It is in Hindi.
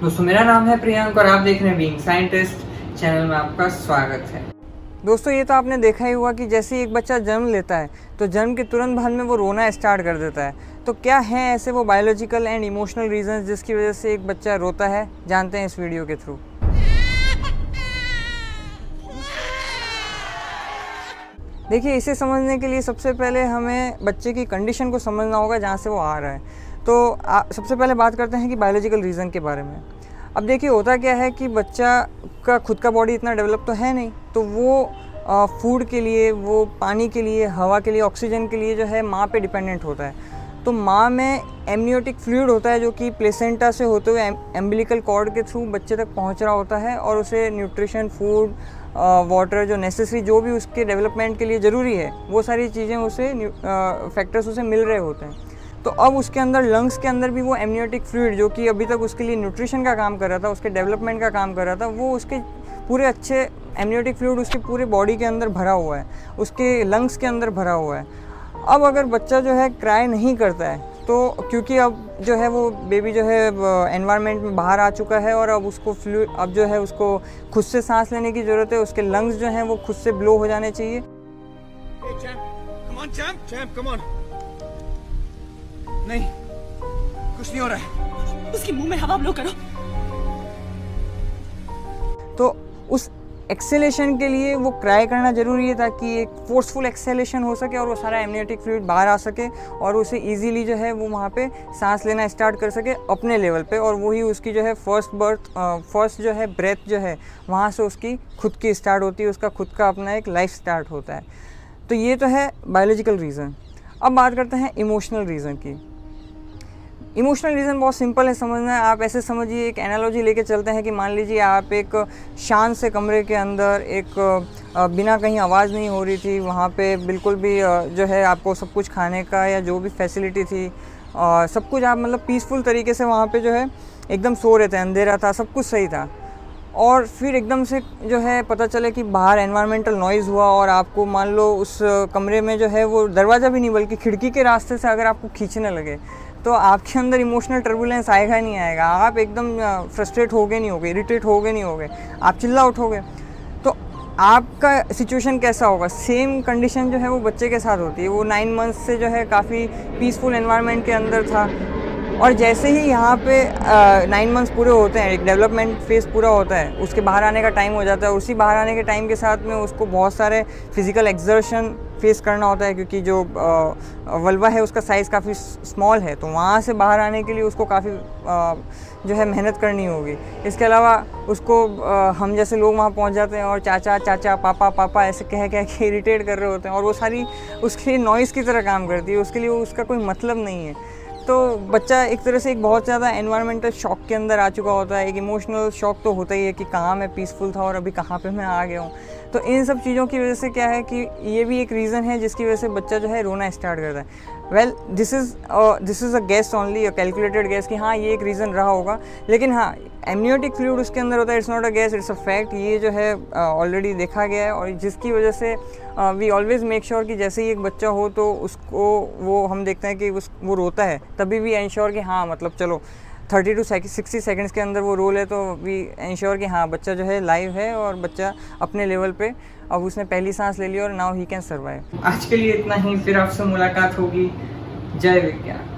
दोस्तों, मेरा नाम है प्रियंक और आप देख रहे हैं बीइंग साइंटिस्ट चैनल में आपका स्वागत है। दोस्तों, ये तो आपने देखा ही हुआ कि जैसे ही एक बच्चा जन्म लेता है तो जन्म के तुरंत बाद में वो रोना स्टार्ट कर देता है। तो क्या है ऐसे वो बायोलॉजिकल एंड इमोशनल रीजंस जिसकी वजह से एक बच्चा रोता है? जानते हैं इस वीडियो के थ्रू देखिए, इसे समझने के लिए सबसे पहले हमें बच्चे की कंडीशन को समझना होगा जहाँ से वो आ रहा है। तो आ, सबसे पहले बात करते हैं कि बायोलॉजिकल रीज़न के बारे में। अब देखिए होता क्या है कि बच्चा का खुद का बॉडी इतना डेवलप तो है नहीं तो वो फ़ूड के लिए वो पानी के लिए हवा के लिए ऑक्सीजन के लिए जो है माँ पे डिपेंडेंट होता है। तो माँ में एमनियोटिक फ्लूड होता है जो कि प्लेसेंटा से होते हुए एम्बिलिकल कॉर्ड के थ्रू बच्चे तक पहुँच रहा होता है और उसे न्यूट्रिशन फ़ूड वाटर जो नेसेसरी जो भी उसके डेवलपमेंट के लिए ज़रूरी है वो सारी चीज़ें उसे फैक्टर्स उसे मिल रहे होते हैं। तो अब उसके अंदर लंग्स के अंदर भी वो एमनियोटिक फ्लूड जो कि अभी तक उसके लिए न्यूट्रिशन का काम कर रहा था, उसके डेवलपमेंट का काम कर रहा था, वो उसके पूरे अच्छे एमनियोटिक फ्लूड उसके पूरे बॉडी के अंदर भरा हुआ है, उसके लंग्स के अंदर भरा हुआ है। अब अगर बच्चा जो है क्राई नहीं करता है तो क्योंकि अब जो है वो बेबी जो है एनवायरनमेंट में बाहर आ चुका है और अब उसको फ्लू अब जो है उसको खुद से सांस लेने की ज़रूरत है, उसके लंग्स जो हैं वो खुद से ब्लो हो जाने चाहिए। नहीं कुछ नहीं हो रहा है। उसके मुँह में हवा ब्लो करो। तो उस एक्सेलेशन के लिए वो क्राई करना ज़रूरी है ताकि एक फोर्सफुल एक्सेलेशन हो सके और वो सारा एमनियोटिक फ्लूड बाहर आ सके और उसे इजीली जो है वो वहाँ पे सांस लेना स्टार्ट कर सके अपने लेवल पे और वही उसकी जो है फ़र्स्ट बर्थ फ़र्स्ट जो है ब्रेथ जो है वहाँ से उसकी खुद की स्टार्ट होती है उसका खुद का अपना एक लाइफ स्टार्ट होता है। तो ये तो है बायोलॉजिकल रीज़न अब बात करते हैं इमोशनल रीज़न की। इमोशनल रीज़न बहुत सिंपल है समझना है आप ऐसे समझिए, एक एनालॉजी लेके चलते हैं कि मान लीजिए आप एक शान से कमरे के अंदर एक बिना कहीं आवाज़ नहीं हो रही थी, वहाँ पे बिल्कुल भी जो है आपको सब कुछ खाने का या जो भी फैसिलिटी थी सब कुछ आप मतलब पीसफुल तरीके से वहाँ पे जो है एकदम सो रहे थे, अंधेरा था, सब कुछ सही था। और फिर एकदम से जो है पता चले कि बाहर एनवायरमेंटल नॉइज़ हुआ और आपको मान लो उस कमरे में जो है वो दरवाज़ा भी नहीं, बल्कि खिड़की के रास्ते से अगर आपको खींचने लगे तो आपके अंदर इमोशनल टर्बुलेंस आएगा नहीं आएगा? आप एकदम फ्रस्ट्रेट हो गए नहीं हो गए इरीटेट हो गए नहीं हो गए आप चिल्ला उठोगे। तो आपका सिचुएशन कैसा होगा? सेम कंडीशन जो है वो बच्चे के साथ होती है। वो नाइन मंथ्स से जो है काफ़ी पीसफुल एनवायरनमेंट के अंदर था। और जैसे ही यहाँ पे नाइन मंथ्स पूरे होते हैं एक डेवलपमेंट फ़ेज़ पूरा होता है उसके बाहर आने का टाइम हो जाता है उसी बाहर आने के टाइम के साथ में उसको बहुत सारे फ़िज़िकल एक्जर्शन फेस करना होता है क्योंकि जो वल्वा है उसका साइज़ काफ़ी स्मॉल है तो वहाँ से बाहर आने के लिए उसको काफ़ी जो है मेहनत करनी होगी। इसके अलावा उसको आ, हम जैसे लोग वहाँ पहुँच जाते हैं और चाचा चाचा पापा पापा ऐसे कह कह के इरीटेट कर रहे होते हैं और वो सारी उसके लिए नॉइज़ की तरह काम करती है उसके लिए उसका कोई मतलब नहीं है। तो बच्चा एक तरह से एक बहुत ज़्यादा एनवायरमेंटल शॉक के अंदर आ चुका होता है। एक इमोशनल शॉक तो होता ही है कि कहाँ मैं पीसफुल था और अभी कहाँ पे मैं आ गया हूँ। तो इन सब चीज़ों की वजह से क्या है कि ये भी एक रीज़न है जिसकी वजह से बच्चा जो है रोना स्टार्ट करता है। Well this is this is a guest only a calculated guess कि हाँ ये एक रीज़न रहा होगा। लेकिन हाँ एमनियोटिक फ्लूड उसके अंदर होता है it's not a guess it's a fact ये जो है ऑलरेडी uh, देखा गया है और जिसकी वजह से वी ऑलवेज़ मेक श्योर कि जैसे ही एक बच्चा हो तो उसको वो हम देखते हैं कि उस वो रोता है। तभी भी इंश्योर कि हाँ मतलब चलो थर्टी टू सिक्सटी सेकेंड्स के अंदर वो रोल है तो वी इंश्योर कि हाँ बच्चा जो है लाइव है और बच्चा अपने लेवल पे, अब उसने पहली सांस ले ली और नाउ ही कैन सर्वाइव आज के लिए इतना ही, फिर आपसे मुलाकात होगी. जय विज्ञान.